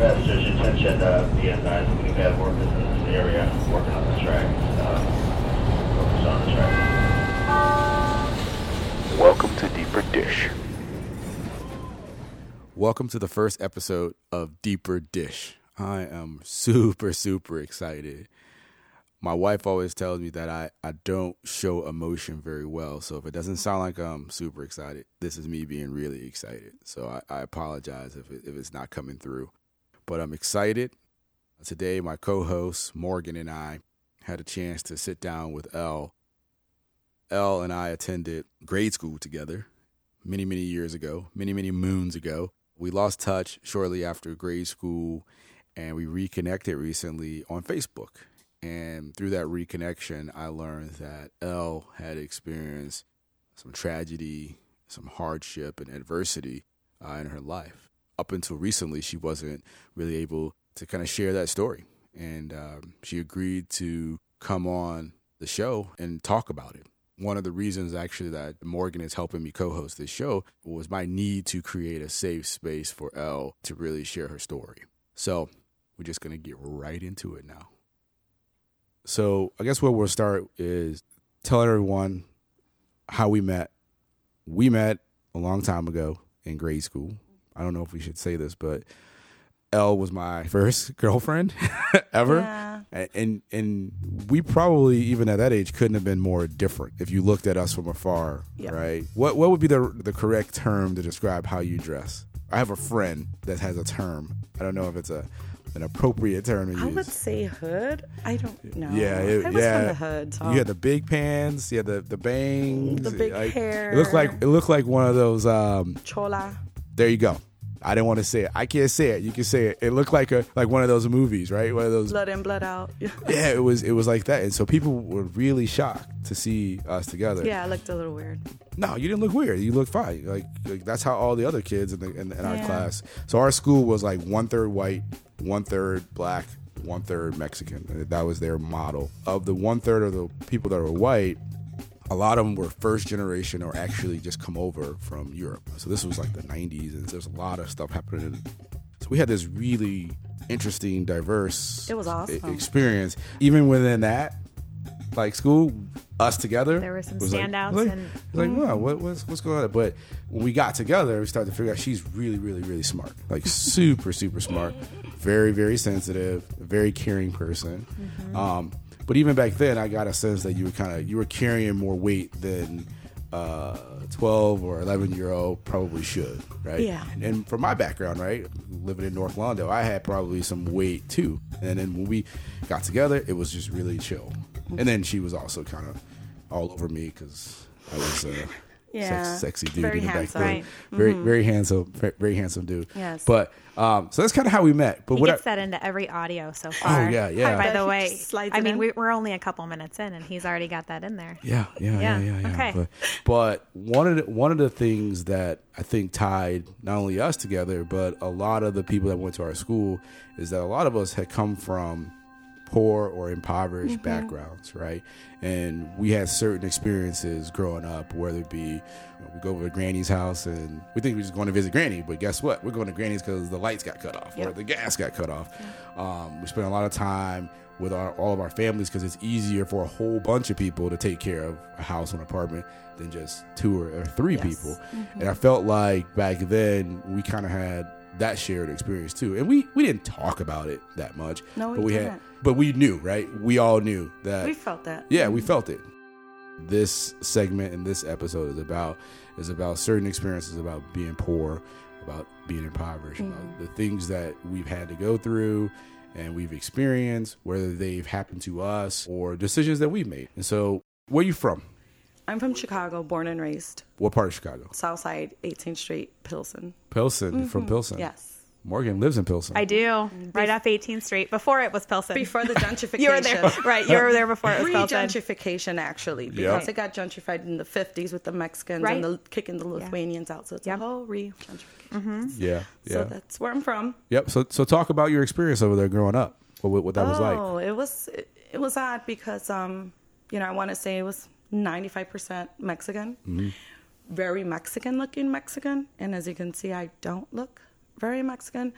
That's just attention uh, being nice. We've workers in this area working on the track. Uh, focus on the track. Welcome to Deeper Dish. Welcome to the first episode of Deeper Dish. I am super, super excited. My wife always tells me that I, I don't show emotion very well. So if it doesn't sound like I'm super excited, this is me being really excited. So I, I apologize if, it, if it's not coming through. But I'm excited. Today, my co host, Morgan, and I had a chance to sit down with Elle. Elle and I attended grade school together many, many years ago, many, many moons ago. We lost touch shortly after grade school and we reconnected recently on Facebook. And through that reconnection, I learned that Elle had experienced some tragedy, some hardship, and adversity uh, in her life. Up until recently, she wasn't really able to kind of share that story. And um, she agreed to come on the show and talk about it one of the reasons actually that Morgan is helping me co-host this show was my need to create a safe space for Elle to really share her story. So we're just gonna get right into it now. So I guess where we'll start is tell everyone how we met. We met a long time ago in grade school. I don't know if we should say this, but Elle was my first girlfriend ever. Yeah. And and we probably even at that age couldn't have been more different if you looked at us from afar, Yeah. right? What what would be the the correct term to describe how you dress? I have a friend that has a term. I don't know if it's a an appropriate term to use. I use. would say hood. I don't know. Yeah, it- I was yeah. from the hood. So. You had the big pants, you had the the bangs, The big like, hair. It looked like it looked like one of those. Um, chola. there you go. I didn't want to say it. I can't say it. You can say it. It looked like a like one of those movies, right? One of those. Blood in, blood out. Yeah, it was it was like that, and so people were really shocked to see us together. yeah, I looked a little weird. No, you didn't look weird. You looked fine. Like, like that's how all the other kids in, the, in, in our Yeah. class. So our school was like one third white, one third black, one third Mexican. That was their model. Of the one third of the people that were white, a lot of them were first generation or actually just come over from Europe. So this was like the 90s, and there's a lot of stuff happening. So we had this really interesting, diverse It was awesome. experience. Even within that, like school, us together. There were some was standouts Like, and- like, wow, what, what's what's going on? But when we got together, we started to figure out she's really, really, really smart. Like super, super smart. Very, very sensitive. Very caring person. Mm-hmm. Um, but even back then, I got a sense that you were kind of you were carrying more weight than uh, twelve or eleven year old probably should, right? Yeah. And from my background, right, living in North Lawndale, I had probably some weight too. And then when we got together, it was just really chill. And then she was also kind of all over me because I was a Yeah. sex, sexy dude Very in the back handsome. then. Right. Very, very handsome, very, very handsome dude. Yes. But um, so that's kind of how we met. But He what gets I, that into every audio so far. Oh, yeah, yeah. By the way, I mean we, we're only a couple minutes in, and he's already got that in there. Yeah, yeah, yeah, Yeah, yeah, yeah. okay. But, but one of the, one of the things that I think tied not only us together, but a lot of the people that went to our school is that a lot of us had come from poor or impoverished Mm-hmm. backgrounds, right? And we had certain experiences growing up, whether it be you know, we go over to Granny's house and we think we're just going to visit Granny, but guess what? We're going to Granny's because the lights got cut off or the gas got cut off. Um, we spent a lot of time with our, all of our families because it's easier for a whole bunch of people to take care of a house or an apartment than just two or, or three Yes. people. And I felt like back then we kind of had that shared experience too. And we, we didn't talk about it that much. No, we but we had didn't. But we knew, right? We all knew that We felt that. yeah, we felt it. This segment and this episode is about is about certain experiences about being poor, about being impoverished, about mm-hmm. the things that we've had to go through and we've experienced, whether they've happened to us or decisions that we've made. And so, where are you from? I'm from Chicago, born and raised. What part of Chicago? Southside, 18th Street, Pilsen. Pilsen, from mm-hmm. Pilsen. Yes. Morgan lives in Pilsen. I do. Right off 18th Street. Before it was Pilsen. Before the gentrification. you were there. Right. You were there before it was Pre Pilsen. gentrification, actually, because Yep. it got gentrified in the 50s with the Mexicans Right. and the, kicking the Lithuanians out. So it's Yep. a whole re gentrification. yeah, yeah. So that's where I'm from. yep. So, so talk about your experience over there growing up. What, what that was like. Oh, it was it, it was odd because um, you know, I want to say it was 95% Mexican, Mm-hmm. very Mexican looking Mexican, and as you can see, I don't look very Mexican,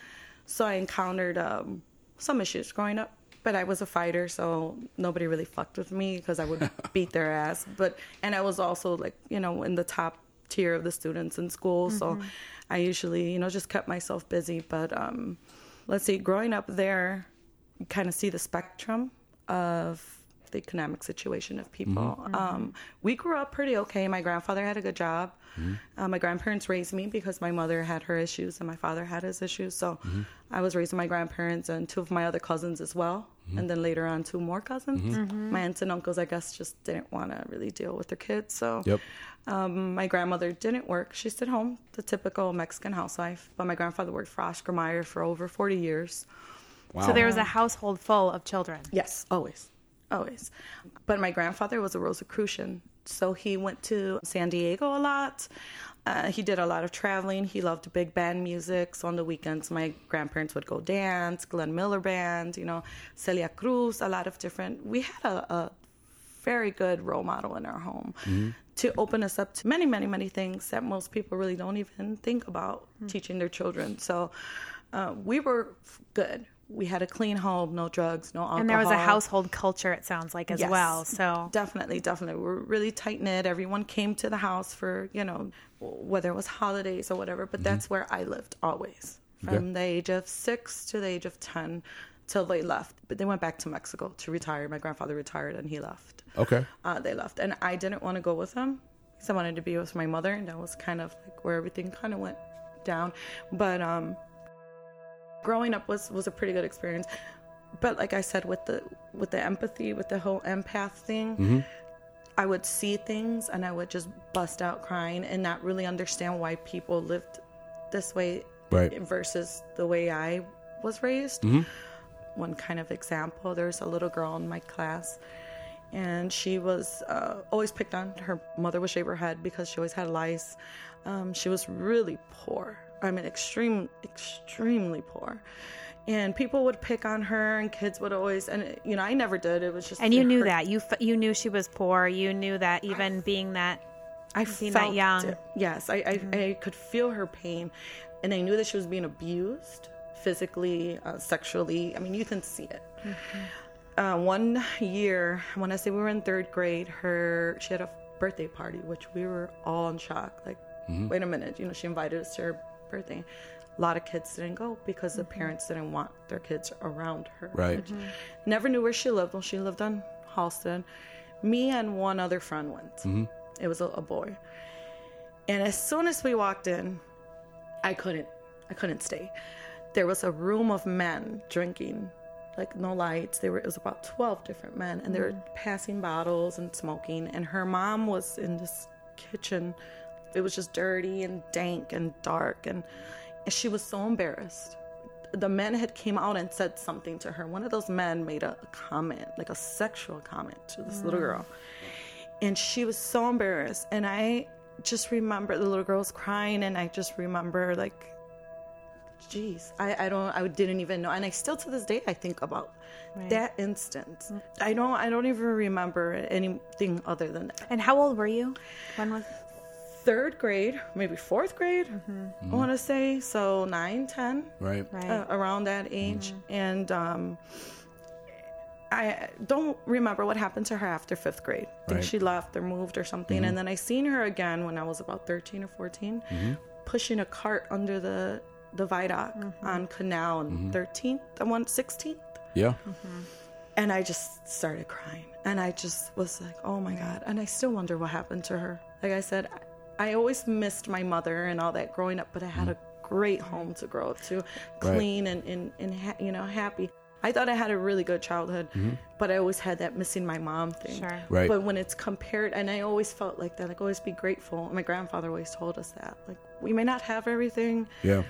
So I encountered um, some issues growing up. But I was a fighter, so nobody really fucked with me because I would beat their ass. But and I was also like you know in the top tier of the students in school, so I usually you know just kept myself busy. But um, let's see, growing up there, you kind of see the spectrum of the economic situation of people. Um, we grew up pretty okay. My grandfather had a good job. Uh, my grandparents raised me because my mother had her issues and my father had his issues. So I was raised with my grandparents and two of my other cousins as well. And then later on, two more cousins. My aunts and uncles, I guess, just didn't want to really deal with their kids. So Yep. um, my grandmother didn't work. She stayed home, the typical Mexican housewife. But my grandfather worked for Oscar Mayer for over 40 years. Wow. So there was a household full of children. Yes, always, always. But my grandfather was a Rosicrucian, so he went to San Diego a lot. Uh, he did a lot of traveling. He loved big band music. So on the weekends, my grandparents would go dance, Glenn Miller Band, you know, Celia Cruz, a lot of different. We had a, a very good role model in our home to open us up to many, many, many things that most people really don't even think about teaching their children. So uh, we were good. We had a clean home, no drugs, no alcohol. And there was a household culture, it sounds like, as Yes. well. So definitely, definitely, we're really tight knit. Everyone came to the house for you know whether it was holidays or whatever. But that's where I lived always from Okay. the age of six to the age of ten till they left. But they went back to Mexico to retire. My grandfather retired and he left. Okay. Uh, they left, and I didn't want to go with them because I wanted to be with my mother, and that was kind of like where everything kind of went down. But um, growing up was was a pretty good experience. But like I said, with the with the empathy, with the whole empath thing, I would see things and I would just bust out crying and not really understand why people lived this way Right. versus the way I was raised. One kind of example there's a little girl in my class, and she was uh, always picked on. Her mother would shave her head because she always had lice. Um, she was really poor. I mean, extreme, extremely poor. And people would pick on her, and kids would always, and you know, I never did. It was just, and you knew hurt that you f- you knew she was poor. You knew that even being that I being felt that young. it. Yes, I, I, I could feel her pain, and I knew that she was being abused physically, uh, sexually. I mean, you can see it. Uh, one year, when I say we were in third grade, her she had a birthday party, which we were all in shock. Like, wait a minute, you know, she invited us to her birthday. A lot of kids didn't go because the mm-hmm. parents didn't want their kids around her. Right. which- Never knew where she lived. Well, she lived on Halsted. Me and one other friend went. Mm-hmm. It was a, a boy. And as soon as we walked in, I couldn't I couldn't stay. There was a room of men drinking, like no lights. There were it was about twelve different men and they were mm-hmm. passing bottles and smoking and her mom was in this kitchen. It was just dirty and dank and dark and, and she was so embarrassed. The men had came out and said something to her. One of those men made a, a comment, like a sexual comment to this little girl and she was so embarrassed and i just remember the little girl was crying and i just remember like jeez I, I don't i didn't even know and i still to this day i think about that instance i don't i don't even remember anything other than that And how old were you? When was third grade maybe fourth grade i mm-hmm. want to say so nine ten Right. right? uh, around that age mm-hmm. and um I don't remember what happened to her after fifth grade. I think Right. she left or moved or something. Mm-hmm. And then I seen her again when I was about 13 or 14, pushing a cart under the the viaduct on Canal and 13th, I want 16th. Yeah. And I just started crying. And I just was like, oh my God. And I still wonder what happened to her. Like I said, I I always missed my mother and all that growing up, but I had mm. a great home to grow up to, clean and, and, and ha- you know, happy. I thought I had a really good childhood, mm-hmm. but I always had that missing my mom thing. Sure. Right. But when it's compared, and I always felt like that, like always be grateful. My grandfather always told us that, like we may not have everything, Yeah.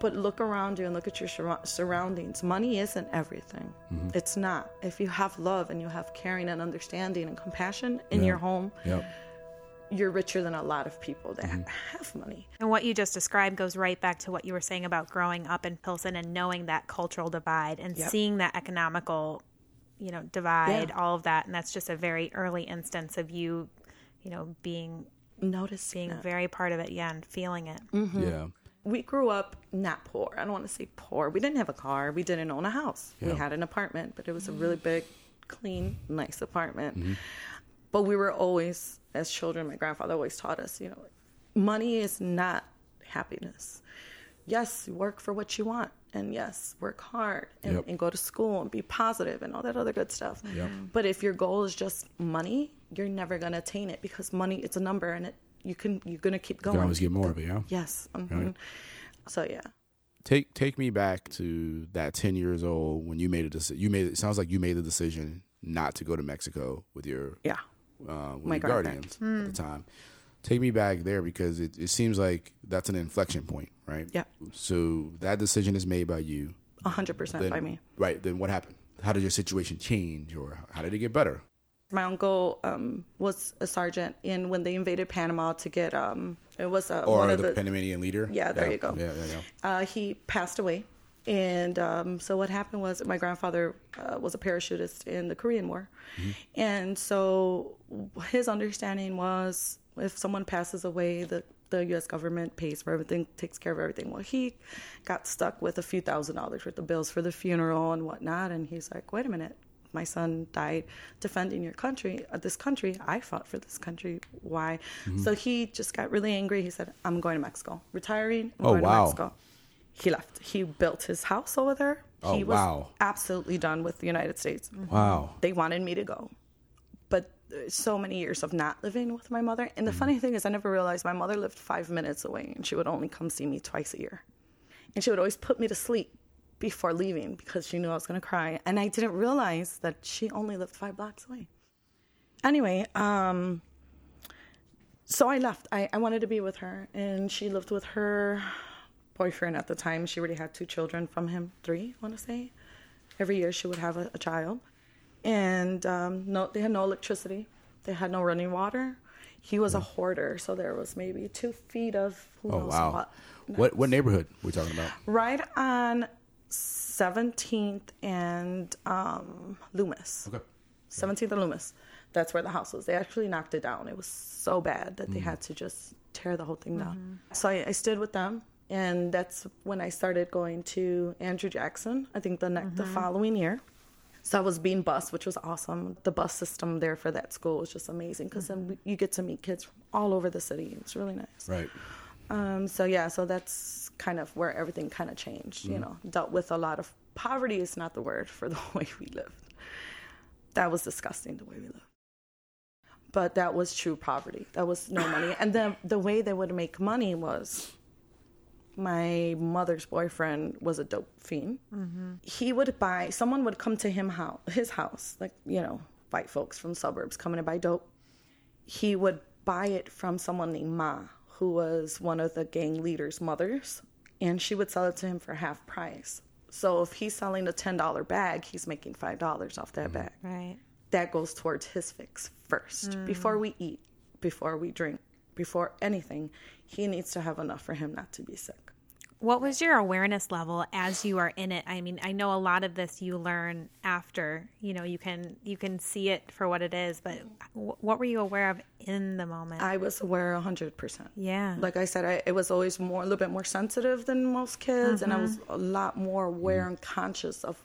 but look around you and look at your surrou- surroundings. Money isn't everything. Mm-hmm. It's not. If you have love and you have caring and understanding and compassion in Yeah. your home, Yep. You're richer than a lot of people that have money. And what you just described goes right back to what you were saying about growing up in Pilsen and knowing that cultural divide and Yep. seeing that economical, you know, divide, Yeah. all of that. And that's just a very early instance of you, you know, being Notice being that. very part of it, yeah, and feeling it. Yeah. We grew up not poor. I don't want to say poor. We didn't have a car. We didn't own a house. We had an apartment, but it was a really big, clean, nice apartment. Mm-hmm. But we were always, as children, my grandfather always taught us, you know, money is not happiness. Yes, work for what you want. And yes, work hard and, Yep. and go to school and be positive and all that other good stuff. Yep. But if your goal is just money, you're never gonna attain it because money it's a number and it you can you're gonna keep You going. can always get more of it, yeah. Yes. mhm. So yeah. Take take me back to that ten years old when you made a decision. You made it sounds like you made the decision not to go to Mexico with your Yeah. Uh, with grandparents. guardians at the time. Take me back there because it, it seems like that's an inflection point, right? Yeah. So that decision is made by you. A hundred percent Then, by me. Right. Then what happened? How did your situation change, or how did it get better? My uncle um, was a sergeant in when they invaded Panama to get um it was uh, Or one of the Panamanian leader? Yeah, there you go. Yeah, yeah, yeah. uh, he passed away. And um, so what happened was my grandfather uh, was a parachutist in the Korean War. And so his understanding was if someone passes away, the, the U.S. government pays for everything, takes care of everything. Well, he got stuck with a few thousand dollars worth of bills for the funeral and whatnot. And he's like, wait a minute. My son died defending your country, uh, this country. I fought for this country. Why? So he just got really angry. He said, I'm going to Mexico. Retiring. I'm Oh, going wow. to Mexico he left. He built his house over there. Oh, he was wow. absolutely done with the United States. Wow. They wanted me to go. But uh, so many years of not living with my mother. And the funny thing is, I never realized my mother lived five minutes away and she would only come see me twice a year. And she would always put me to sleep before leaving because she knew I was going to cry. And I didn't realize that she only lived five blocks away. Anyway, um, so I left. I, I wanted to be with her, and she lived with her boyfriend at the time. She already had two children from him, three, I want to say. Every year she would have a, a child, and um, no, they had no electricity. They had no running water. He was a hoarder, so there was maybe two feet of who Oh knows wow. what. What what neighborhood we talking about? Right on 17th and um, Loomis. Okay. 17th and Loomis. That's where the house was. They actually knocked it down. It was so bad that they had to just tear the whole thing down. So I, I stood with them, and that's when I started going to Andrew Jackson. I think the next the mm-hmm. following year. So I was being bused, which was awesome. The bus system there for that school was just amazing because then mm-hmm. you get to meet kids from all over the city. It's really nice. Right. Um, so yeah, so that's kind of where everything kind of changed. You mm-hmm. know, dealt with a lot of poverty is not the word for the way we lived. That was disgusting the way we lived. But that was true poverty. That was no money, and the the way they would make money was. My mother's boyfriend was a dope fiend. Mm-hmm. He would buy. Someone would come to him house, his house, like you know, white folks from suburbs coming to buy dope he would buy it from someone named Ma, who was one of the gang leaders' mothers, and she would sell it to him for half price. So if he's selling a ten dollar bag, he's making five dollars off that mm-hmm. bag. Right. That goes towards his fix first. Mm. Before we eat, before we drink, before anything, he needs to have enough for him not to be sick. What was your awareness level as you are in it? I mean, I know a lot of this you learn after, you know, you can you can see it for what it is, but wh- what were you aware of in the moment? I was aware hundred percent. yeah. like I said, I, it was always more a little bit more sensitive than most kids, and I was mm-hmm. a lot more aware and conscious of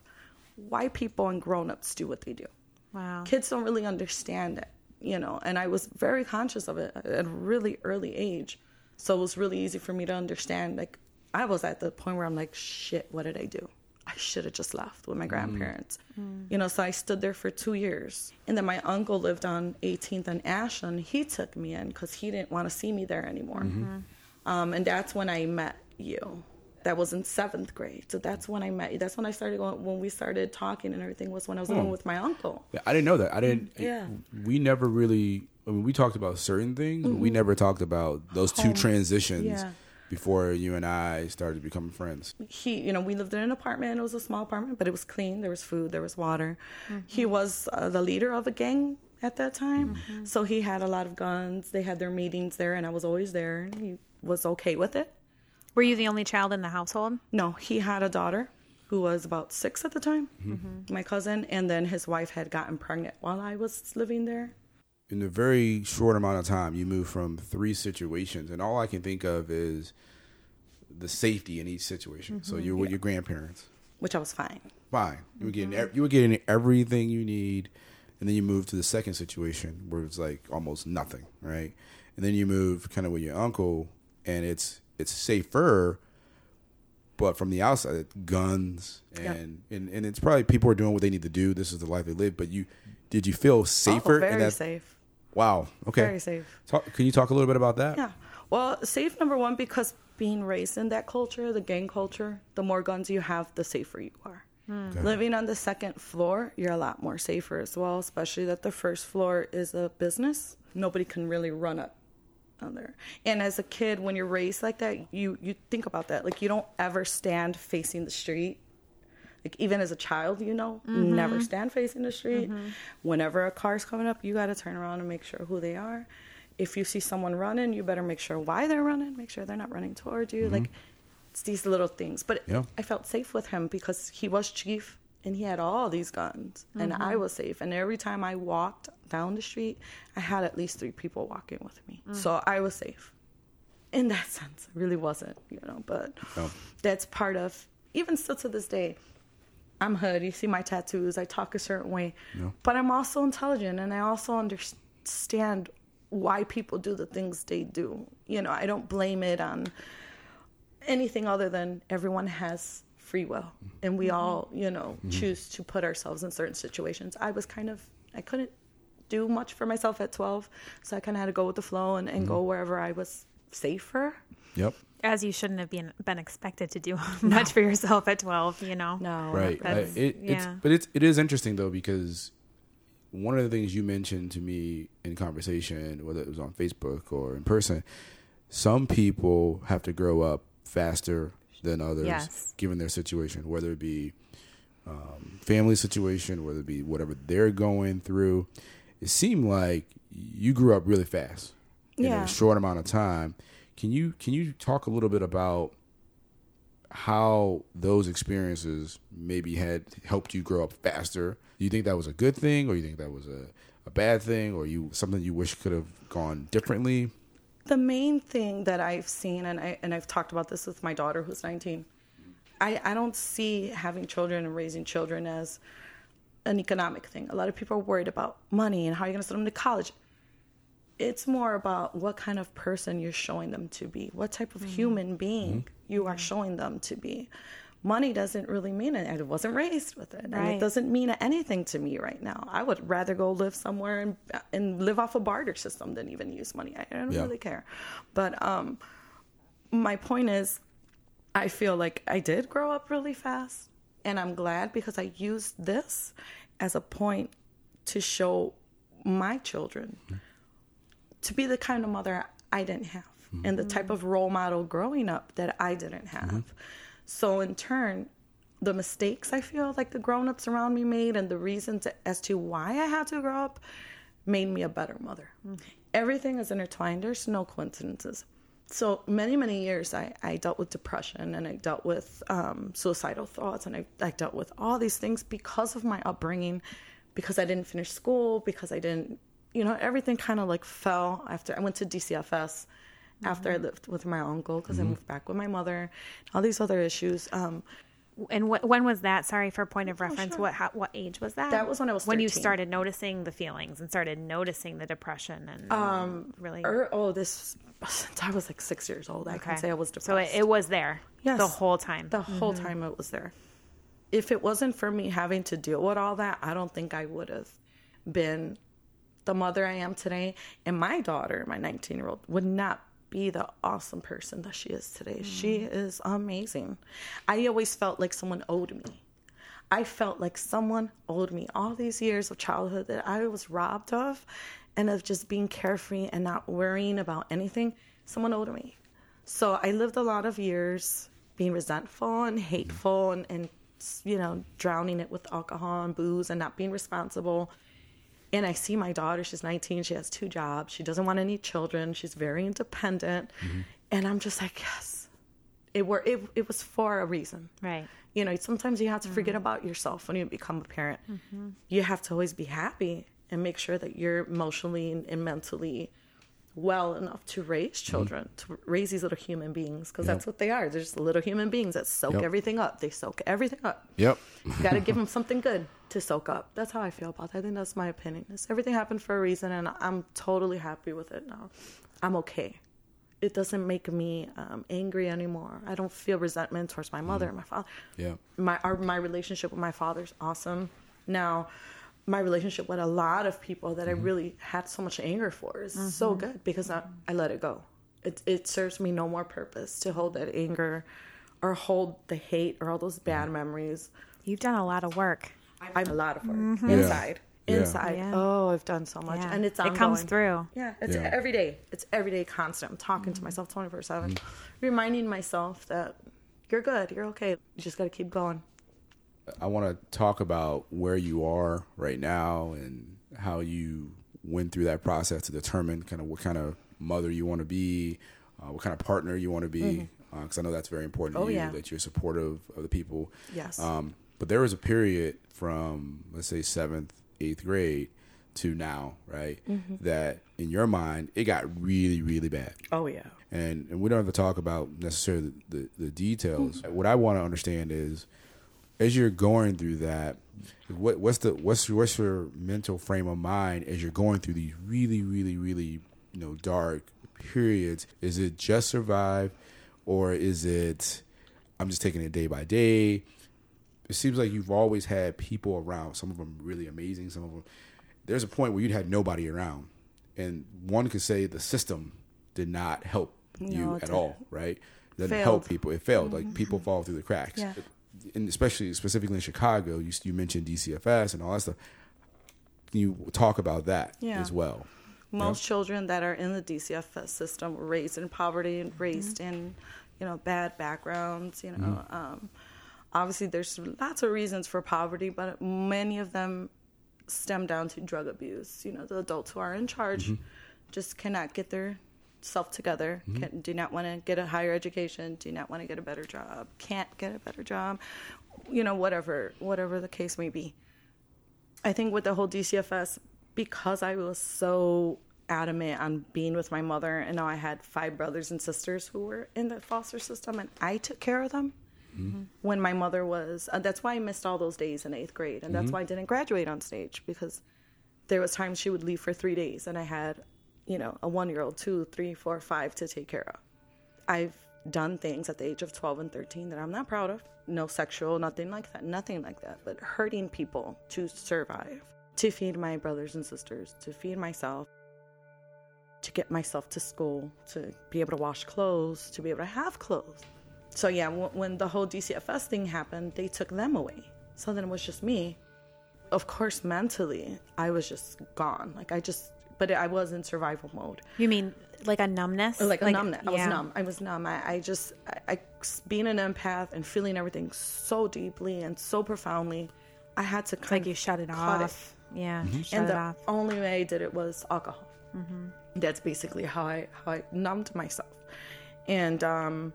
why people and grown-ups do what they do. wow. Kids don't really understand it, you know, and I was very conscious of it at a really early age, so it was really easy for me to understand. Like I was at the point where I'm like, shit, what did I do? I should have just left with my mm. grandparents. Mm. You know, so I stood there for two years. And then my uncle lived on 18th and Ashland. He took me in because he didn't want to see me there anymore. Mm-hmm. Mm-hmm. Um, and that's when I met you. That was in seventh grade. So that's when I met you. That's when I started going, when we started talking and everything was when I was hmm. living with my uncle. Yeah, I didn't know that. I didn't. Yeah. We never really. I mean, we talked about certain things, but we mm-hmm. never talked about those two Mm-hmm. Home. transitions Yeah. Before you and I started becoming friends. he you know we lived in an apartment. It was a small apartment but it was clean. There was food. There was water. Mm-hmm. He was uh, the leader of a gang at that time. Mm-hmm. So he had a lot of guns. They had their meetings there and i was always there. And he was okay with it. Were you the only child in the household? no he had a daughter who was about six at the time mm-hmm. my cousin and then his wife had gotten pregnant while i was living there in a very short amount of time, you move from three situations, and all I can think of is the safety in each situation. So Mm-hmm. you're with your grandparents. which I was fine. Fine. You were getting Mm-hmm. you were getting everything you need, and then you move to the second situation where it's like almost nothing, right? And then you move kind of with your uncle, and it's it's safer, but from the outside, guns and, and and it's probably people are doing what they need to do. This is the life they live. But you did you feel safer? oh, very safe. Wow. Okay. Very safe. Talk, can you talk a little bit about that? Yeah. Well, safe number one because being raised in that culture, the gang culture, the more guns you have, the safer you are. Hmm. Living on the second floor, you're a lot more safer as well, especially that the first floor is a business. Nobody can really run up on there. And as a kid, when you're raised like that, you you think about that. Like you don't ever stand facing the street. Like even as a child, you know, never mm-hmm. stand facing the street. Mm-hmm. Whenever a car's coming up, you got to turn around and make sure who they are. If you see someone running, you better make sure why they're running. Make sure they're not running towards you. Like mm-hmm. it's these little things. But Yeah. I felt safe with him because he was chief and he had all these guns, and I was safe. And every time I walked down the street, I had at least three people walking with me, mm. so I was safe. In that sense, I really wasn't, you know. But No. that's part of even still to this day. I'm hood. You see my tattoos. I talk a certain way, No. but I'm also intelligent, and I also understand why people do the things they do. You know, I don't blame it on anything other than everyone has free will, and we mm-hmm. all, you know, mm-hmm. choose to put ourselves in certain situations. I was kind of, I couldn't do much for myself at 12, so I kind of had to go with the flow and, and mm-hmm. go wherever I was safer. Yep. As you shouldn't have been been expected to do much for yourself at twelve. You know. No, right I- That's- it, it's yeah. but it's it is interesting though because one of the things you mentioned to me in conversation whether it was on facebook or in person some people have to grow up faster than others Yes. given their situation whether it be um, family situation whether it be whatever they're going through it seemed like you grew up really fast in a short amount of time can you can you talk a little bit about how those experiences maybe had helped you grow up faster. Do you think that was a good thing, or you think that was a, a bad thing, or you something you wish could have gone differently? the main thing that I've seen, and I and I've talked about this with my daughter who's 19. I I don't see having children and raising children as an economic thing. A lot of people are worried about money and how you're going to send them to college. It's more about what kind of person you're showing them to be, what type of mm-hmm. human being mm-hmm. you are mm-hmm. showing them to be. Money doesn't really mean it. I wasn't raised with it, and it doesn't mean anything to me right now. I would rather go live somewhere and and live off a barter system than even use money. I, don't Yeah. really care. But um, my point is, I feel like I did grow up really fast, and I'm glad because I used this as a point to show my children to be the kind of mother I didn't have and the type of role model growing up that I didn't have. So, in turn, the mistakes I feel like the grown ups around me made and the reasons as to why I had to grow up made me a better mother. Everything is intertwined, there's no coincidences. So, many, many years I, I dealt with depression and I dealt with um, suicidal thoughts and I, I dealt with all these things because of my upbringing, because I didn't finish school, because I didn't, you know, everything kind of like fell after I went to DCFS after I lived with my uncle because I moved back with my mother, all these other issues. Um, And what, when was that? Sorry for point of reference. What how, what age was that? That was when I was when you started noticing the feelings and started noticing the depression and um really. er, oh, this since I was like six years old, I can say I was depressed. So it, it was there. Yes. The whole time. the whole time it was there. If it wasn't for me having to deal with all that, I don't think I would have been the mother I am today. And my daughter, my 19 year old, would not be the awesome person that she is today. Mm. She is amazing. I always felt like someone owed me. I felt like someone owed me all these years of childhood that I was robbed of and of just being carefree and not worrying about anything. Someone owed me. So I lived a lot of years being resentful and hateful and, and you know, drowning it with alcohol and booze and not being responsible. And I see my daughter, she's 19, she has two jobs, she doesn't want any children, she's very independent. Mm-hmm. And I'm just like, yes, it were it, it was for a reason. right. You know, sometimes you have to forget mm-hmm. about yourself when you become a parent. Mm-hmm. You have to always be happy and make sure that you're emotionally and, mentally well enough to raise children, to raise these little human beings, because that's what they are. They're just little human beings that soak Yep. everything up. They soak everything up. Yep. You got to give them something good to soak up. That's how I feel about it. I think that's my opinion. It's, everything happened for a reason, and I'm totally happy with it now. I'm okay. It doesn't make me um, angry anymore. I don't feel resentment towards my mother and my father. Yeah. My our, my relationship with my father's awesome. Now, my relationship with a lot of people that I really had so much anger for is so good because I, I let it go. It it serves me no more purpose to hold that anger or hold the hate or all those bad memories. You've done a lot of work. I'm a lot of work Yeah. inside. Yeah. Inside. Yeah. Oh, I've done so much, Yeah. and it's it comes through. Yeah, it's Yeah. every day. It's every day, constant. I'm talking to myself 24 seven, reminding myself that you're good, you're okay. You just got to keep going. I want to talk about where you are right now and how you went through that process to determine kind of what kind of mother you want to be, uh, what kind of partner you want to be, because I know that's very important to Mm-hmm. Oh, you yeah. that you're supportive of the people. Yes. Um, but there was a period from let's say seventh, eighth grade to now, right? Mm-hmm. That in your mind it got really, really bad Oh yeah. and and we don't have to talk about necessarily the, the, the details. What I want to understand is, as you're going through that, what what's the what's your, what's your mental frame of mind as you're going through these really really really you know dark periods? Is it just survive, or is it I'm just taking it day by day? It seems like you've always had people around. Some of them really amazing. Some of them. There's a point where you'd had nobody around, and one could say the system did not help you No, it at all, right? It doesn't Failed. help people. It failed. Like mm-hmm. people fall through the cracks. Yeah. And especially specifically in Chicago, you you mentioned DCFS and all that stuff. Can you talk about that Yeah. as well? Most children that are in the DCFS system were raised in poverty and raised mm-hmm. Mm-hmm. in, you know, bad backgrounds. You know, um, obviously there's lots of reasons for poverty, but many of them stem down to drug abuse. You know, the adults who are in charge mm-hmm. just cannot get their self together. Mm-hmm. Can, do not want to get a higher education. Do not want to get a better job. Can't get a better job. You know, whatever, whatever the case may be. I think with the whole DCFS, because I was so adamant on being with my mother, and now I had five brothers and sisters who were in the foster system, and I took care of them when my mother was. Uh, that's why I missed all those days in eighth grade, and that's why I didn't graduate on stage because there was times she would leave for three days, and I had, you know, a one-year-old, two, three, four, five to take care of. I've done things at the age of 12 and 13 that I'm not proud of. No sexual, nothing like that, nothing like that, but hurting people to survive, to feed my brothers and sisters, to feed myself, to get myself to school, to be able to wash clothes, to be able to have clothes. So, yeah, w- when the whole DCFS thing happened, they took them away. So then it was just me. Of course, mentally, I was just gone. Like, I just, but I was in survival mode You mean like a numbness? like a numbness. I was numb. I was numb. I, I just, I, I, being an empath and feeling everything so deeply and so profoundly, I had to It's kind like you shut it cut off. Yeah. Mm-hmm. Shut and it the off. only way I did it was alcohol. That's basically how I how I numbed myself, and um,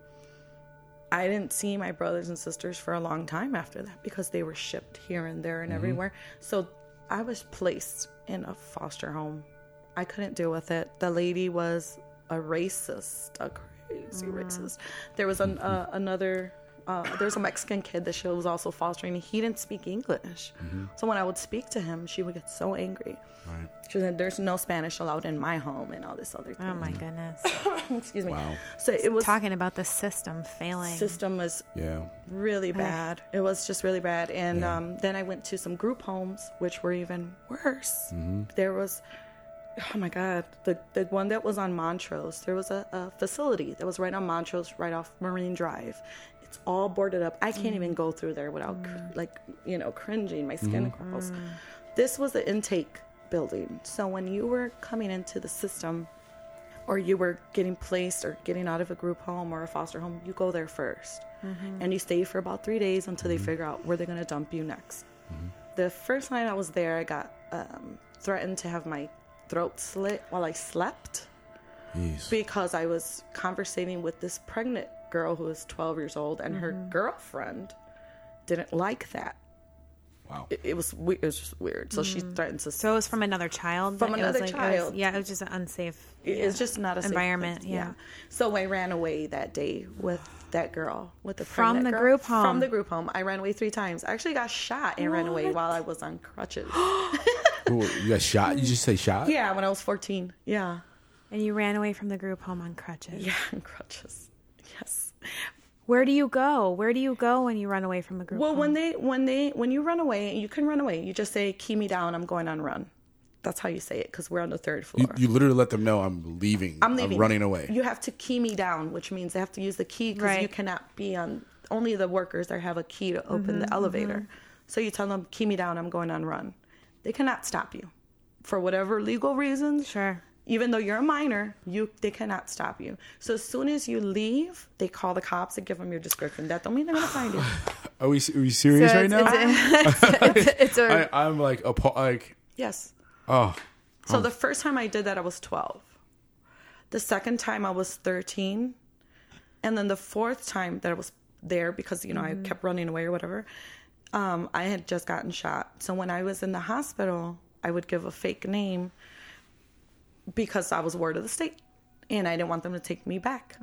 I didn't see my brothers and sisters for a long time after that because they were shipped here and there and everywhere. So I was placed in a foster home. I couldn't deal with it. The lady was a racist, a crazy racist. There was an, uh, another. Uh, there was a Mexican kid that she was also fostering. He didn't speak English, so when I would speak to him, she would get so angry. Right. She said, "There's no Spanish allowed in my home," and all this other thing. Oh my goodness. Excuse me. Wow. So it was Talking about the system failing. system was Yeah. really bad. It was just really bad. And Yeah. um, then I went to some group homes, which were even worse. There was, oh my God, the, the one that was on Montrose, there was a, a facility that was right on Montrose, right off Marine Drive. It's all boarded up. I can't even mm. go through there without, cr- mm. like, you know, cringing. My skin mm. crawls. This was the intake building. So when you were coming into the system, or you were getting placed or getting out of a group home or a foster home, you go there 1st mm-hmm. And you stay for about three days until they mm-hmm. figure out where they're going to dump you next. Mm-hmm. The first night I was there, I got um, threatened to have my throat slit while I slept Jeez. because I was conversating with this pregnant girl who was 12 years old, and her mm-hmm. girlfriend didn't like that. Wow. It, it was we- it was just weird. So she mm. threatened to. So it was from another child. From that was another like- it was- child. yeah, it was just an unsafe. it's just not a safe environment, place. yeah. So I ran away that day with that girl with the From the girl. group home? From the group home, I ran away three times. I actually got shot and ran away while I was on crutches. Ooh, you got shot? You just say shot? yeah, when I was fourteen. Yeah, And you ran away from the group home on crutches. yeah, on crutches. Yes. Where do you go? Where do you go when you run away from a group Well, home? when they when they when you run away, you can run away. You just say, "Key me down. I'm going on run." That's how you say it because we're on the third floor. You, you literally let them know I'm leaving. I'm leaving. running away. You have to key me down, which means they have to use the key because you cannot be on. Only the workers there have a key to open Mm-hmm, the elevator. So you tell them, "Key me down. I'm going on run." They cannot stop you for whatever legal reasons. Sure. Even though you're a minor, you they cannot stop you. So as soon as you leave, they call the cops and give them your description. That don't mean they're gonna find you. Are we, are we serious right now? It's, it's, it's a, I, I'm like, appa- like, Yes. oh, So the first time I did that, I was 12. The second time, I was 13. And then the fourth time that I was there, because, you know, I kept running away or whatever, um, I had just gotten shot. So when I was in the hospital, I would give a fake name because I was ward of the state. And I didn't want them to take me back.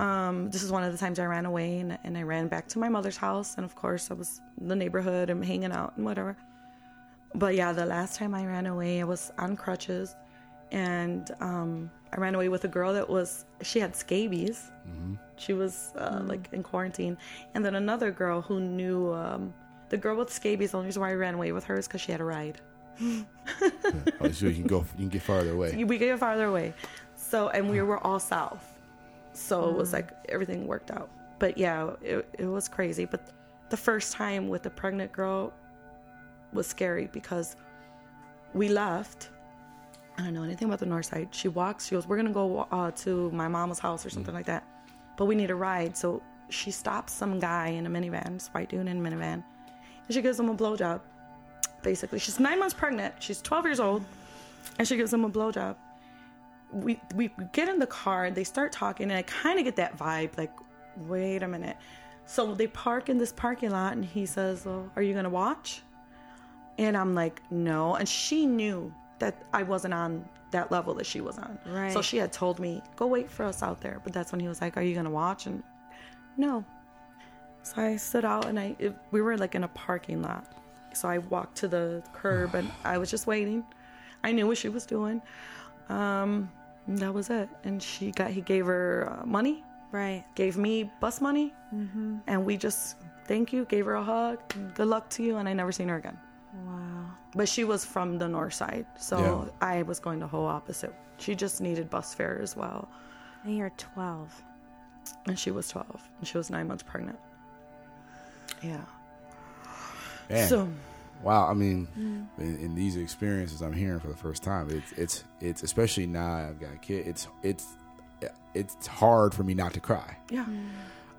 Um, this is one of the times I ran away and, and I ran back to my mother's house. And of course, I was in the neighborhood and hanging out and whatever. But yeah, the last time I ran away, I was on crutches, and um, I ran away with a girl that was she had scabies. She was uh, like in quarantine, and then another girl who knew um, the girl with scabies. The only reason why I ran away with her is because she had a ride. Oh, so you can go, you can get farther away. We can get farther away, so and we were all south, so it was like everything worked out. But yeah, it it was crazy. But the first time with the pregnant girl was scary because we left. I don't know anything about the north side. She walks. She goes, "We're gonna go uh, to my mama's house or something like that, but we need a ride." So she stops some guy in a minivan, this white dude in a minivan, and she gives him a blowjob. Basically, she's nine months pregnant. She's 12 years old, and she gives him a blowjob. We we get in the car. They start talking, and I kind of get that vibe, like, wait a minute. So they park in this parking lot, and he says, oh, "Are you gonna watch?" And I'm like, no. And she knew that I wasn't on that level that she was on. Right. So she had told me, go wait for us out there. But that's when he was like, are you going to watch? And no. So I stood out and I, it, we were like in a parking lot. So I walked to the curb and I was just waiting. I knew what she was doing. Um, that was it. And she got, he gave her uh, money right. gave me bus money, Mm-hmm. and we just thank you, gave her a hug, good luck to you, and I never seen her again. Wow. But she was from the north side, so Yeah. I was going the whole opposite. She just needed bus fare as well, And you're 12. and she was 12, and she was nine months pregnant. Yeah. Man. So Wow, I mean, Mm. in, in these experiences I'm hearing for the first time, it's it's it's especially now I've got a kid. It's it's it's hard for me not to cry. yeah,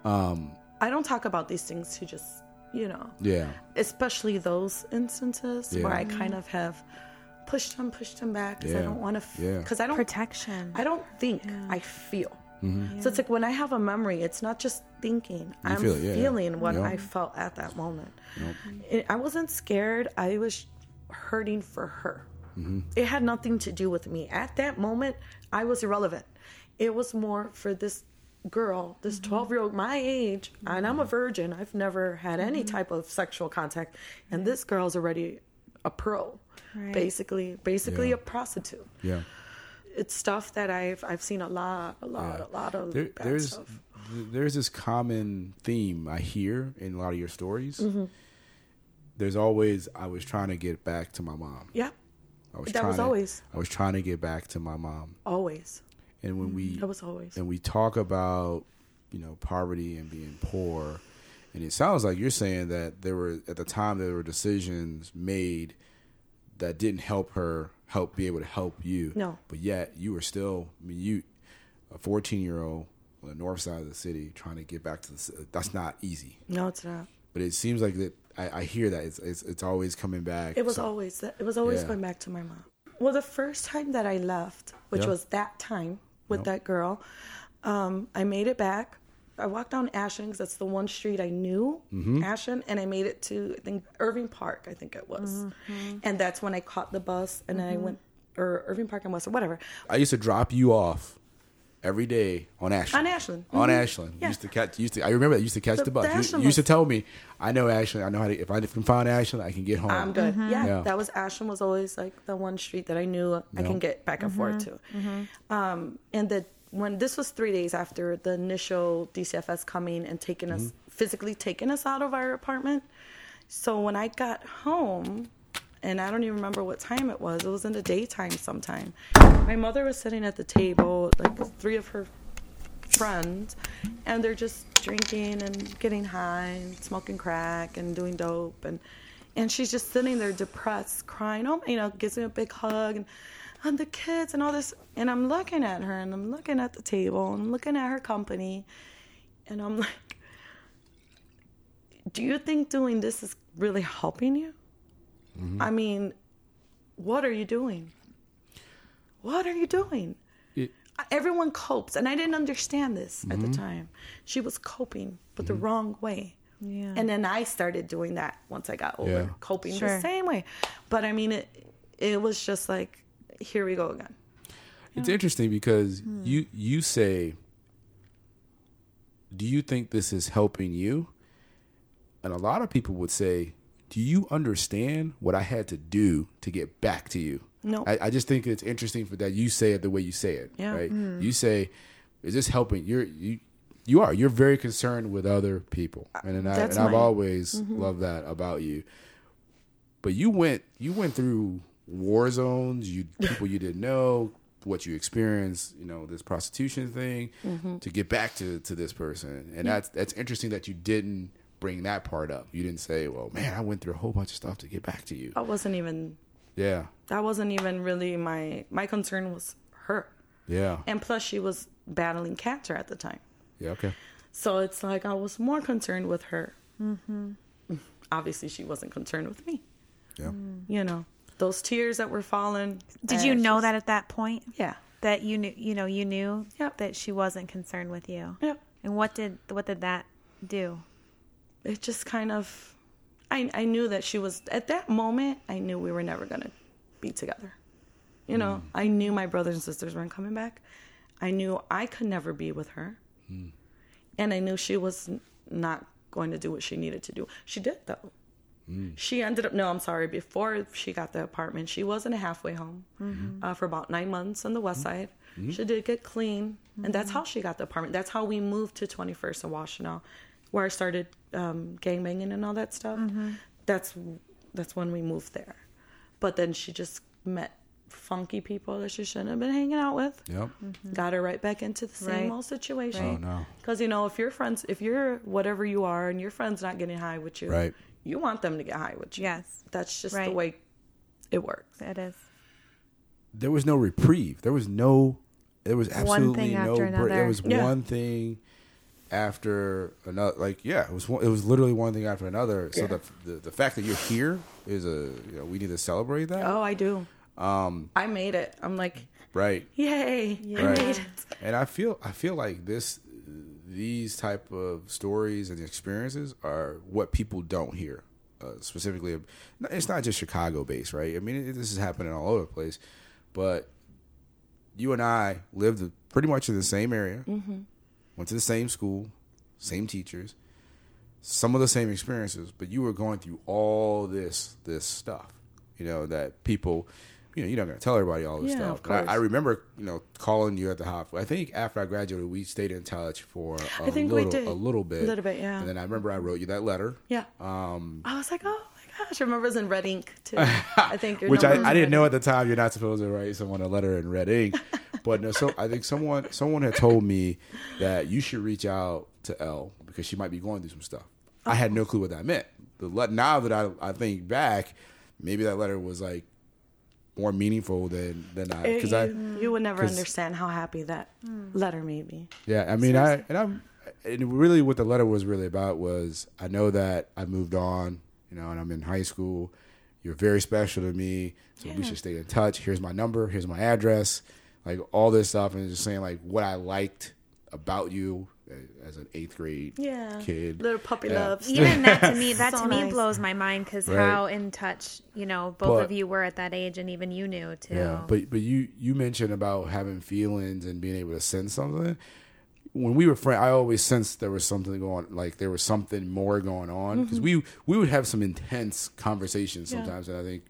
Um, I don't talk about these things to just you know, yeah, especially those instances Yeah. where I kind of have pushed them, pushed them back because I don't want to, Yeah. because I don't Protection. I don't think, I feel. Mm-hmm. So it's like when I have a memory, it's not just thinking. I'm feel yeah. feeling what Yep. I felt at that moment. Nope. It, I wasn't scared. I was hurting for her. Mm-hmm. It had nothing to do with me. At that moment, I was irrelevant. It was more for this girl, this 12 year old, my age, and I'm a virgin. I've never had any type of sexual contact. And this girl's already a pro. Right. Basically, basically Yeah. a prostitute yeah. It's stuff that I've I've seen a lot, a lot, Yeah. a lot of There, there's stuff. there's this common theme I hear in a lot of your stories. Mm-hmm. There's always I was trying to get back to my mom. Yeah, I was That trying was to, always. I was trying to get back to my mom. always. And when we That was always. and we talk about you know poverty and being poor and it sounds like you're saying that there were at the time there were decisions made that didn't help her help be able to help you No. but yet you were still i mean you a 14 year old on the north side of the city trying to get back to the that's not easy No, it's not. but it seems like that i, I hear that it's, it's it's always coming back It was So- always that. It was always Yeah. going back to my mom. Well, the first time that I left, which Yeah. was that time with Yep. that girl, um, I made it back, I walked down Ashland because that's the one street I knew, Mm-hmm. Ashland, and I made it to I think Irving Park, I think it was, Mm-hmm. and that's when I caught the bus, and then I went or Irving Park and West or whatever. I used to drop you off every day on Ashland. On Ashland. On Mhm. Ashland. Yeah. Used to catch. Used to. I remember that. Used to catch the, The- bus. the You- Ashland you used to tell me, I know Ashland. I know how to. If I can find Ashland, I can get home. I'm good. Yeah, Yeah. that was Ashland was always like the one street that I knew I can get back and forth to. Um, and the when this was three days after the initial DCFS coming and taking us mm-hmm. physically taking us out of our apartment. So when I got home, and I don't even remember what time it was. It was in the daytime sometime. My mother was sitting at the table, like three of her friends, and they're just drinking and getting high and smoking crack and doing dope and and she's just sitting there depressed, crying. Oh, you know, gives me a big hug and and the kids and all this. And I'm looking at her and I'm looking at the table and I'm looking at her company, and I'm like, Do you think doing this is really helping you? I mean, what are you doing? What are you doing? It- everyone copes and i didn't understand this at Mm-hmm. the time she was coping but the wrong way Yeah. and then i started doing that once i got older Yeah. coping Sure. the same way but i mean it it was just like here we go again It's interesting because Hmm. you you say, "Do you think this is helping you?" And a lot of people would say, "Do you understand what I had to do to get back to you?" No. I, I just think it's interesting for that you say it the way you say it. Yeah. Right. Hmm. You say, "Is this helping?" You're you. You are. You're very concerned with other people, and, and, I and I've always loved that about you. But you went you went through war zones, you people you didn't know, what you experienced, you know, this prostitution thing to get back to to this person. And that's that's interesting that you didn't bring that part up. You didn't say, "Well, man, I went through a whole bunch of stuff to get back to you." that wasn't even Yeah. that wasn't even really my my concern was her Yeah. and plus she was battling cancer at the time Yeah, okay. so it's like i was more concerned with her mm-hmm. obviously she wasn't concerned with me Yeah. you know those tears that were falling Did uh, you know just- that at that point? yeah That you knew, you know, you knew Yep. that she wasn't concerned with you. Yep. And what did what did that do? it just kind of I I knew that she was at that moment I knew we were never gonna be together. You know, I knew my brothers and sisters weren't coming back. I knew I could never be with her. And I knew she was not going to do what she needed to do. She did though. Mm. She ended up no, I'm sorry, before she got the apartment, she was in a halfway home mm-hmm. uh, for about nine months on the west mm-hmm. side. Mm-hmm. She did get clean, and that's how she got the apartment. That's how we moved to 21st and Washtenaw, where I started um, gangbanging and all that stuff. That's that's when we moved there. But then she just met funky people that she shouldn't have been hanging out with. Yep. Got her right back into the same Right. old situation. Oh no. Because you know, if your friends, if you're whatever you are, and your friend's not getting high with you, Right. You want them to get high with you. Yes. that's just the way it works. It is. there was no reprieve. There was no. There was absolutely thing no. after break. There was Yeah. one thing after another. Like yeah, it was. One, it was literally one thing after another. So the, the the fact that you're here is a. You know, we need to celebrate that. Oh, I do. Um, I made it. I'm like, Right. yay! I Right. made it. And I feel I feel like this these type of stories and experiences are what people don't hear. Uh, specifically, it's not just Chicago based, right? I mean, it, this is happening all over the place. But you and I lived pretty much in the same area, went to the same school, same teachers, some of the same experiences. But you were going through all this this stuff, you know, that people. You know, you're not gonna tell everybody all this Yeah, stuff. But I. I remember, you know, calling you at the hospital. I think after I graduated, we stayed in touch for a I think we did. a little bit, A little bit, yeah. And then I remember I wrote you that letter, Yeah. um, I was like, oh my gosh! I remember it was in red ink too. I think which I, I didn't know at the time. You're not supposed to write someone a letter in red ink, but no. So I think someone someone had told me that you should reach out to Elle because she might be going through some stuff. I had no clue what that meant. The le- now that I I think back, maybe that letter was like more meaningful than than I because I you, you would never understand how happy that hmm. letter made me. Yeah, I mean, I and I'm and really what the letter was really about was I know that I moved on, you know, and I'm in high school. You're very special to me, so we should stay in touch. Here's my number. Here's my address. Like all this stuff, and just saying like what I liked about you as an eighth grade Yeah. kid. Little puppy Yeah. loves. Even that to me, that So to me nice. blows my mind because Right. how in touch you know both But- of you were at that age, and even you knew too. Yeah, but but you you mentioned about having feelings and being able to sense something. When we were friends, I always sensed there was something going, like there was something more going on because we we would have some intense conversations Yeah. sometimes, and I think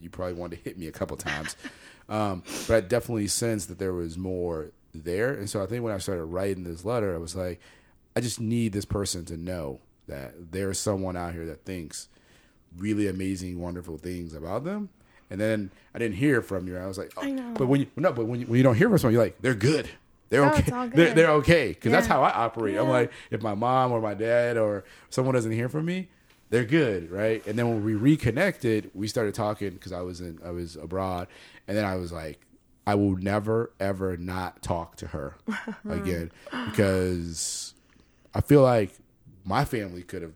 you probably wanted to hit me a couple times, um, but I definitely sensed that there was more there, and so I think when I started writing this letter, I was like, I just need this person to know that there's someone out here that thinks really amazing, wonderful things about them. And then I didn't hear from you. I was like, oh. I know. But when you no, but when you, when you don't hear from someone, you're like, they're good. They're Oh, okay. They're, they're okay because that's how I operate. I'm like, if my mom or my dad or someone doesn't hear from me, they're good, right? And then when we reconnected, we started talking because I was in I was abroad, and then I was like, I will never ever not talk to her again because I feel like my family could have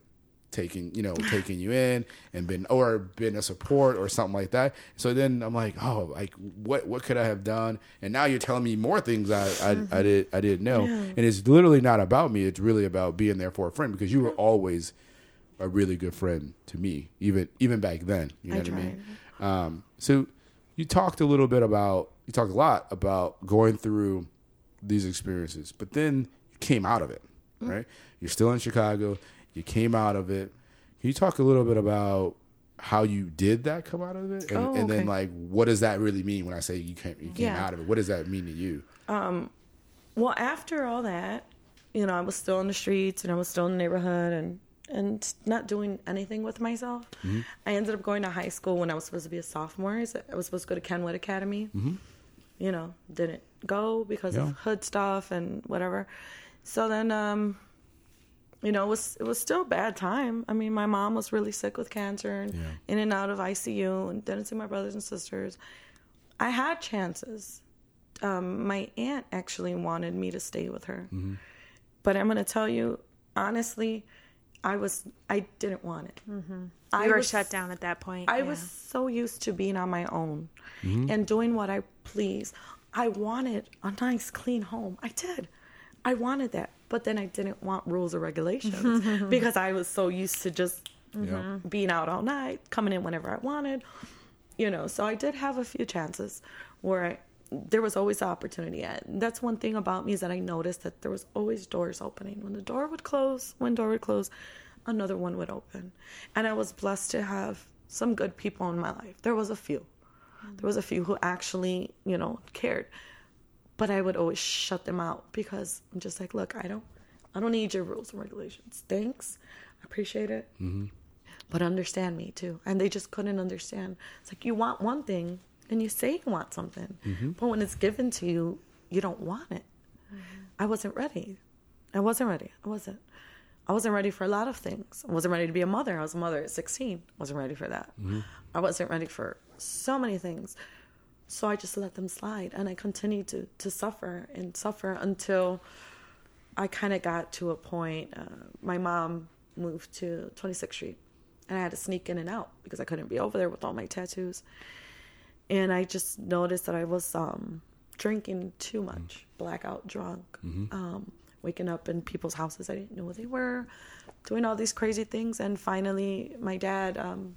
taken you know taken you in and been or been a support or something like that. So then I'm like, oh, like what what could I have done? And now you're telling me more things I I, I did I didn't know. And it's literally not about me. It's really about being there for a friend because you were always a really good friend to me, even even back then. You know I what I mean? tried. Um, so you talked a little bit about you talked a lot about going through these experiences, but then you came out of it, Mm. right? You're still in Chicago. You came out of it. Can you talk a little bit about how you did that come out of it, and, Oh, and then like what does that really mean when I say you came you came Yeah. out of it? What does that mean to you? Well, after all that, you know, I was still in the streets and I was still in the neighborhood and and not doing anything with myself. Mm-hmm. I ended up going to high school when I was supposed to be a sophomore. I was supposed to go to Kenwood Academy. You know, didn't go because Mm-hmm. Yeah. of hood stuff and whatever. So then, um, you know, it was it was still a bad time. I mean, my mom was really sick with cancer and Yeah. in and out of ICU and didn't see my brothers and sisters. I had chances. Um, my aunt actually wanted me to stay with her, but I'm going to tell you honestly, I was I didn't want it. Mm-hmm. I were was shut down at that point. I yeah. was so used to being on my own and doing what I please. I wanted a nice, clean home. I did. I wanted that. But then I didn't want rules or regulations because I was so used to just Yeah. being out all night, coming in whenever I wanted. You know, so I did have a few chances where I, there was always opportunity. And that's one thing about me is that I noticed that there was always doors opening. When the door would close, one door would close, another one would open. And I was blessed to have some good people in my life. There was a few. Mm. There was a few who actually, you know, cared. But I would always shut them out because I'm just like, look, I don't I don't need your rules and regulations. Thanks. I appreciate it mm-hmm. but understand me too. And they just couldn't understand. It's like you want one thing and you say you want something, mm-hmm. but when it's given to you, you don't want it. Mm-hmm. I wasn't ready. I wasn't ready. I wasn't. I wasn't ready for a lot of things. I wasn't ready to be a mother. I was a mother at 16. I wasn't ready for that. Mm-hmm. I wasn't ready for so many things. So I just let them slide and I continued to, to suffer and suffer until I kind of got to a point. Uh, my mom moved to 26th Street, and I had to sneak in and out because I couldn't be over there with all my tattoos. And I just noticed that I was um, drinking too much, blackout drunk, um, waking up in people's houses I didn't know who they were, doing all these crazy things. And finally, my dad um,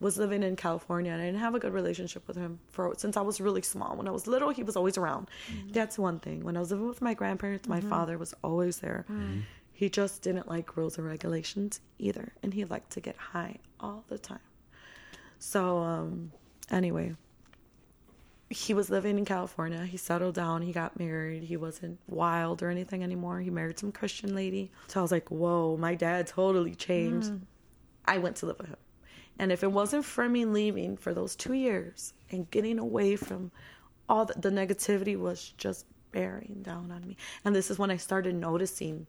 was living in California, and I didn't have a good relationship with him for since I was really small. When I was little, he was always around. That's one thing. When I was living with my grandparents, my father was always there. He just didn't like rules and regulations either, and he liked to get high all the time. So, um, anyway, he was living in California. He settled down. He got married. He wasn't wild or anything anymore. He married some Christian lady. So I was like, whoa, my dad totally changed. I went to live with him. And if it wasn't for me leaving for those two years and getting away from all the, the negativity was just bearing down on me. And this is when I started noticing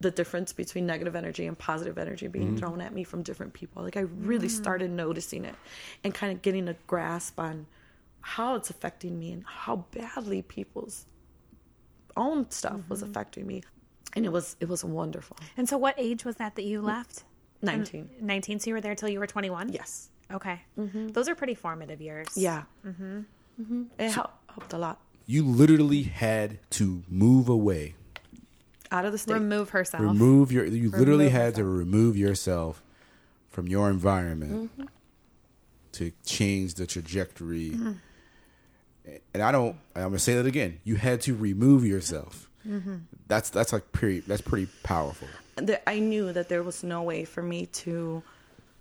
the difference between negative energy and positive energy being mm-hmm. thrown at me from different people. Like I really mm-hmm. started noticing it and kind of getting a grasp on how it's affecting me and how badly people's own stuff was affecting me. And it was it was wonderful. And so, what age was that that you left? 19. 19. So you were there till you were 21? Yes. Okay. Those are pretty formative years. Yeah. Mm-hmm. Mm-hmm. It hel- helped a lot. You literally had to move away out of the state. Remove herself. remove your you literally Remove had to remove yourself from your environment Mm-hmm. to change the trajectory Mm-hmm. And i don't i'm gonna say that again you had to remove yourself Mm-hmm. that's that's like pretty that's pretty powerful I knew that there was no way for me to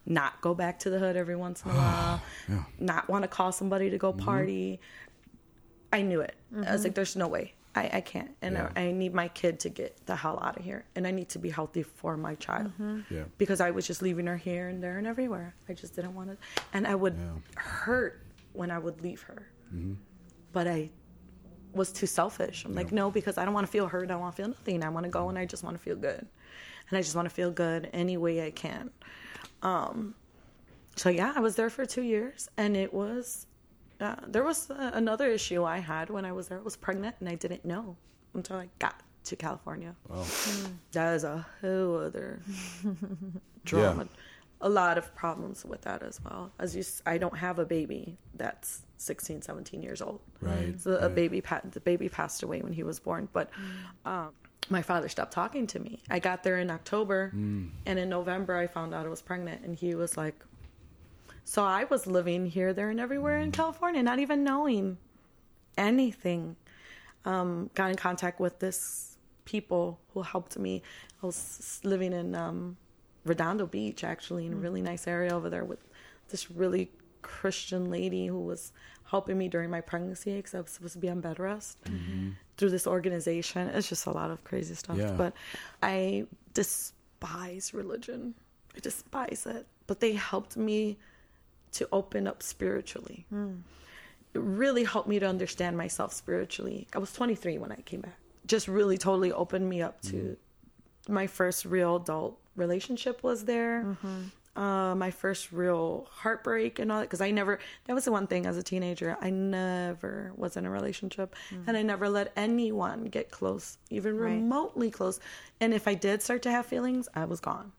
not go back to the hood every once in a while, Yeah. not want to call somebody to go party. I knew it. I was like, there's no way. I, I can't. And Yeah. I, I need my kid to get the hell out of here. And I need to be healthy for my child. yeah Because I was just leaving her here and there and everywhere. I just didn't want to. And I would Yeah. Mm-hmm. hurt when I would leave her. But I was too selfish. I'm like, no, because I don't want to feel hurt. I don't want to feel nothing. I want to go and I just want to feel good. And I just want to feel good any way I can. Um, so yeah, I was there for two years, and it was. Uh, there was uh, another issue I had when I was there. I was pregnant, and I didn't know until I got to California. That is a whole other drama. A lot of problems with that as well. As you, I don't have a baby that's 16, 17 years old. Right, So a baby, pa- the baby passed away when he was born. But um, my father stopped talking to me. I got there in October, and in November I found out I was pregnant, and he was like, "So I was living here, there, and everywhere in California, not even knowing anything." Um, got in contact with this people who helped me. I was living in um, Redondo Beach, actually, in a mm. really nice area over there with this really Christian lady who was helping me during my pregnancy because I was supposed to be on bed rest mm-hmm. through this organization. It's just a lot of crazy stuff. Yeah. But I despise religion. I despise it. But they helped me to open up spiritually. Mm. It really helped me to understand myself spiritually. I was 23 when I came back. Just really totally opened me up to mm. my first real adult relationship was there. Mm-hmm. Uh, my first real heartbreak and all that because I never that was the one thing as a teenager I never was in a relationship. Mm. And I never let anyone get close even Right. remotely close. And if I did start to have feelings I was gone.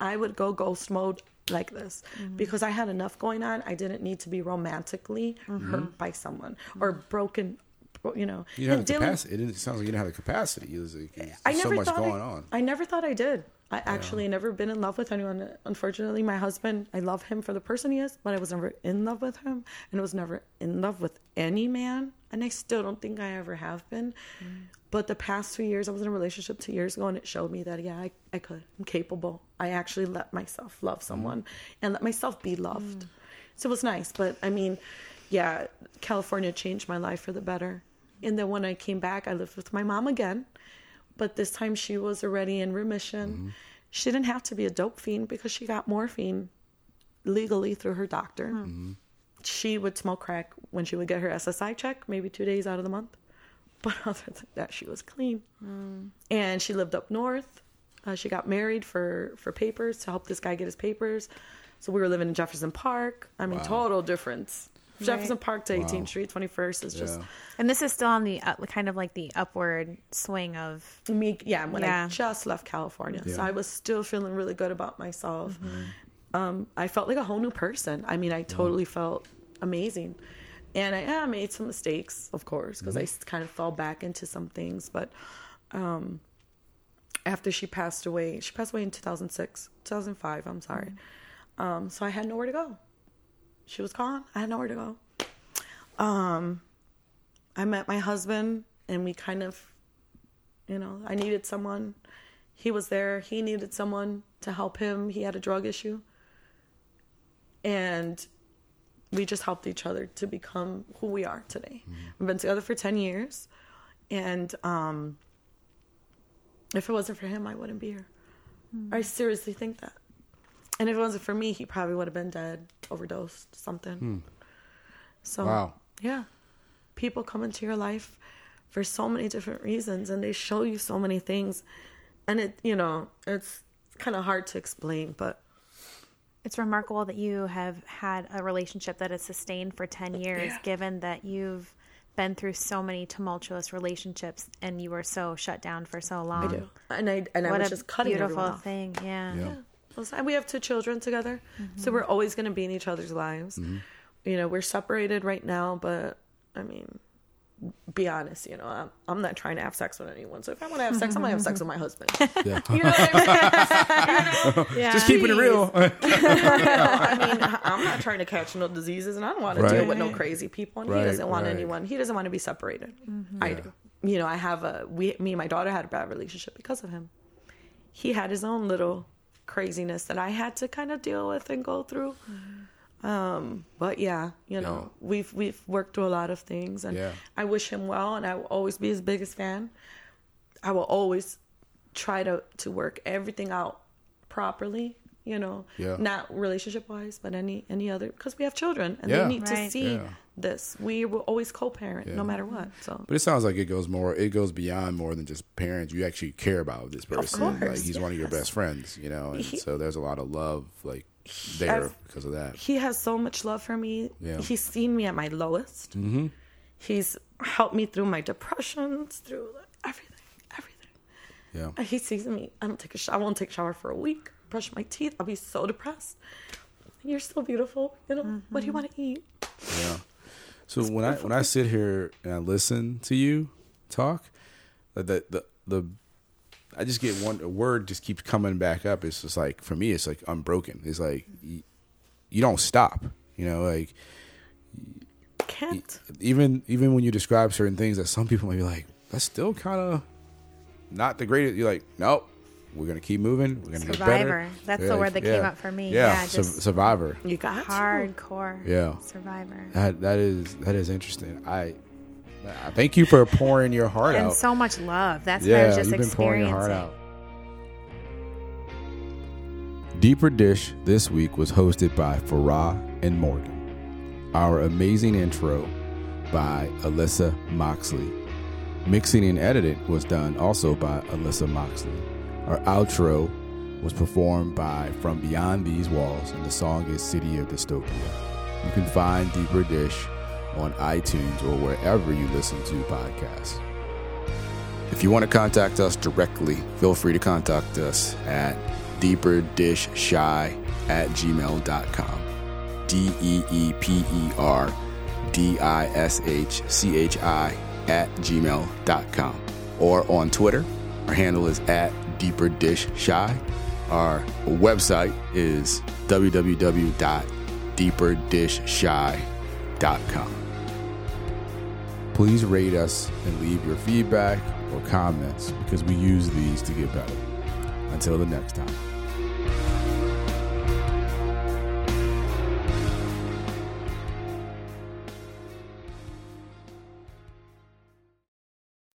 I would go ghost mode like this mm-hmm. because I had enough going on. I didn't need to be romantically mm-hmm. hurt by someone or broken you know. You don't have the dealing- capacity. It, sounds like you don't have the capacity. It was like, there's I so never much thought going I, on. I never thought I did. I actually never been in love with anyone. Unfortunately, my husband, I love him for the person he is, but I was never in love with him, and I was never in love with any man, and I still don't think I ever have been. Mm. But the past two years, I was in a relationship two years ago, and it showed me that yeah, I, I could. I'm capable. I actually let myself love mm-hmm. someone and let myself be loved. Mm. So it was nice, but I mean, yeah, California changed my life for the better. Mm. And then when I came back, I lived with my mom again but this time she was already in remission. Mm-hmm. She didn't have to be a dope fiend because she got morphine legally through her doctor. Mm-hmm. She would smoke crack when she would get her SSI check, maybe two days out of the month. But other than that, she was clean. Mm. And she lived up north. Uh, she got married for, for papers to help this guy get his papers. So we were living in Jefferson Park. I mean, total difference. Jefferson Park to 18th Street, 21st is just Yeah. And this is still on the uh, kind of like the upward swing of me yeah when Yeah. i just left california. So Yeah. i was still feeling really good about myself. Um, i felt like a whole new person. I mean i totally felt amazing. And i yeah, I made some mistakes of course because i s- kind of fell back into some things. But um, after she passed away she passed away in 2006 2005 i'm sorry. Um, so i had nowhere to go she was gone i had nowhere to go um, I met my husband and we kind of you know, I needed someone. He was there. He needed someone to help him. He had a drug issue. And we just helped each other to become who we are today. We've been together for 10 years. And um, if it wasn't for him, I wouldn't be here. I seriously think that. And if it wasn't for me, he probably would have been dead, overdosed, something. Hmm. So, Wow. yeah. People come into your life for so many different reasons and they show you so many things. And it, you know, it's kind of hard to explain, but it's remarkable that you have had a relationship that has sustained for 10 years Yeah. given that you've been through so many tumultuous relationships and you were so shut down for so long. I do. And I and I What was a just cutting beautiful everyone off. thing. Yeah. Yeah. Well, We have two children together, so mm-hmm. we're always going to be in each other's lives. Mm-hmm. You know, we're separated right now, but I mean, be honest, you know, I'm, I'm not trying to have sex with anyone. So if I want to have sex, I'm gonna have sex with my husband. Yeah. You know what I mean? Yeah. Just keeping it real. I mean, I'm not trying to catch no diseases, and I don't want to deal with no crazy people. And Right, he doesn't want right. anyone. He doesn't want to be separated. Mm-hmm. I do. You know, I have a we, me and my daughter had a bad relationship because of him. He had his own little craziness that I had to kind of deal with and go through. Um, but yeah, you know, we've we've worked through a lot of things, and Yeah. I wish him well, and I will always be his biggest fan. I will always try to to work everything out properly. You know, Yeah. not relationship wise, but any any other because we have children and Yeah. they need to see Yeah. this. We will always co-parent Yeah. no matter what. So But it sounds like it goes more. It goes beyond more than just parents. You actually care about this person. course, like he's one of your best friends, you know. And He- so there's a lot of love, like there I've- because of that. he has so much love for me. Yeah. He's seen me at my lowest. Mm-hmm. He's helped me through my depressions, through everything, everything. Yeah. He sees me. I don't take a shower. I won't take a shower for a week. Brush my teeth. I'll be so depressed. You're so beautiful. You know what do you mm-hmm. want to eat? Yeah. So when I when I sit here and I listen to you talk, the the the, the I just get one a word just keeps coming back up. It's just like for me, it's like unbroken. It's like you, you don't stop. You know, like Can't. even even when you describe certain things that some people might be like, that's still kind of not the greatest. You're like, nope. We're gonna keep moving. We're gonna get better. Survivor. That's the word that came up for me. Yeah, Yeah, su- just- survivor. You got to. hardcore. Yeah. Survivor. That that is that is interesting. I, I thank you for pouring your heart And out. And so much love. That's what I yeah, was just you've been pouring your heart out. Deeper Dish this week was hosted by Farah and Morgan. Our amazing intro by Alyssa Moxley. Mixing and editing was done also by Alyssa Moxley. Our outro was performed by From Beyond These Walls, and the song is City of Dystopia. You can find Deeper Dish on iTunes or wherever you listen to podcasts. If you want to contact us directly, feel free to contact us at deeperdishchi at gmail.com. D E E P E R D I S H C H I at gmail.com. Or on Twitter, our handle is at deeperdishchi. Our website is www.deeperdishchi.com please rate us and leave your feedback or comments because we use these to get better. Until the next time.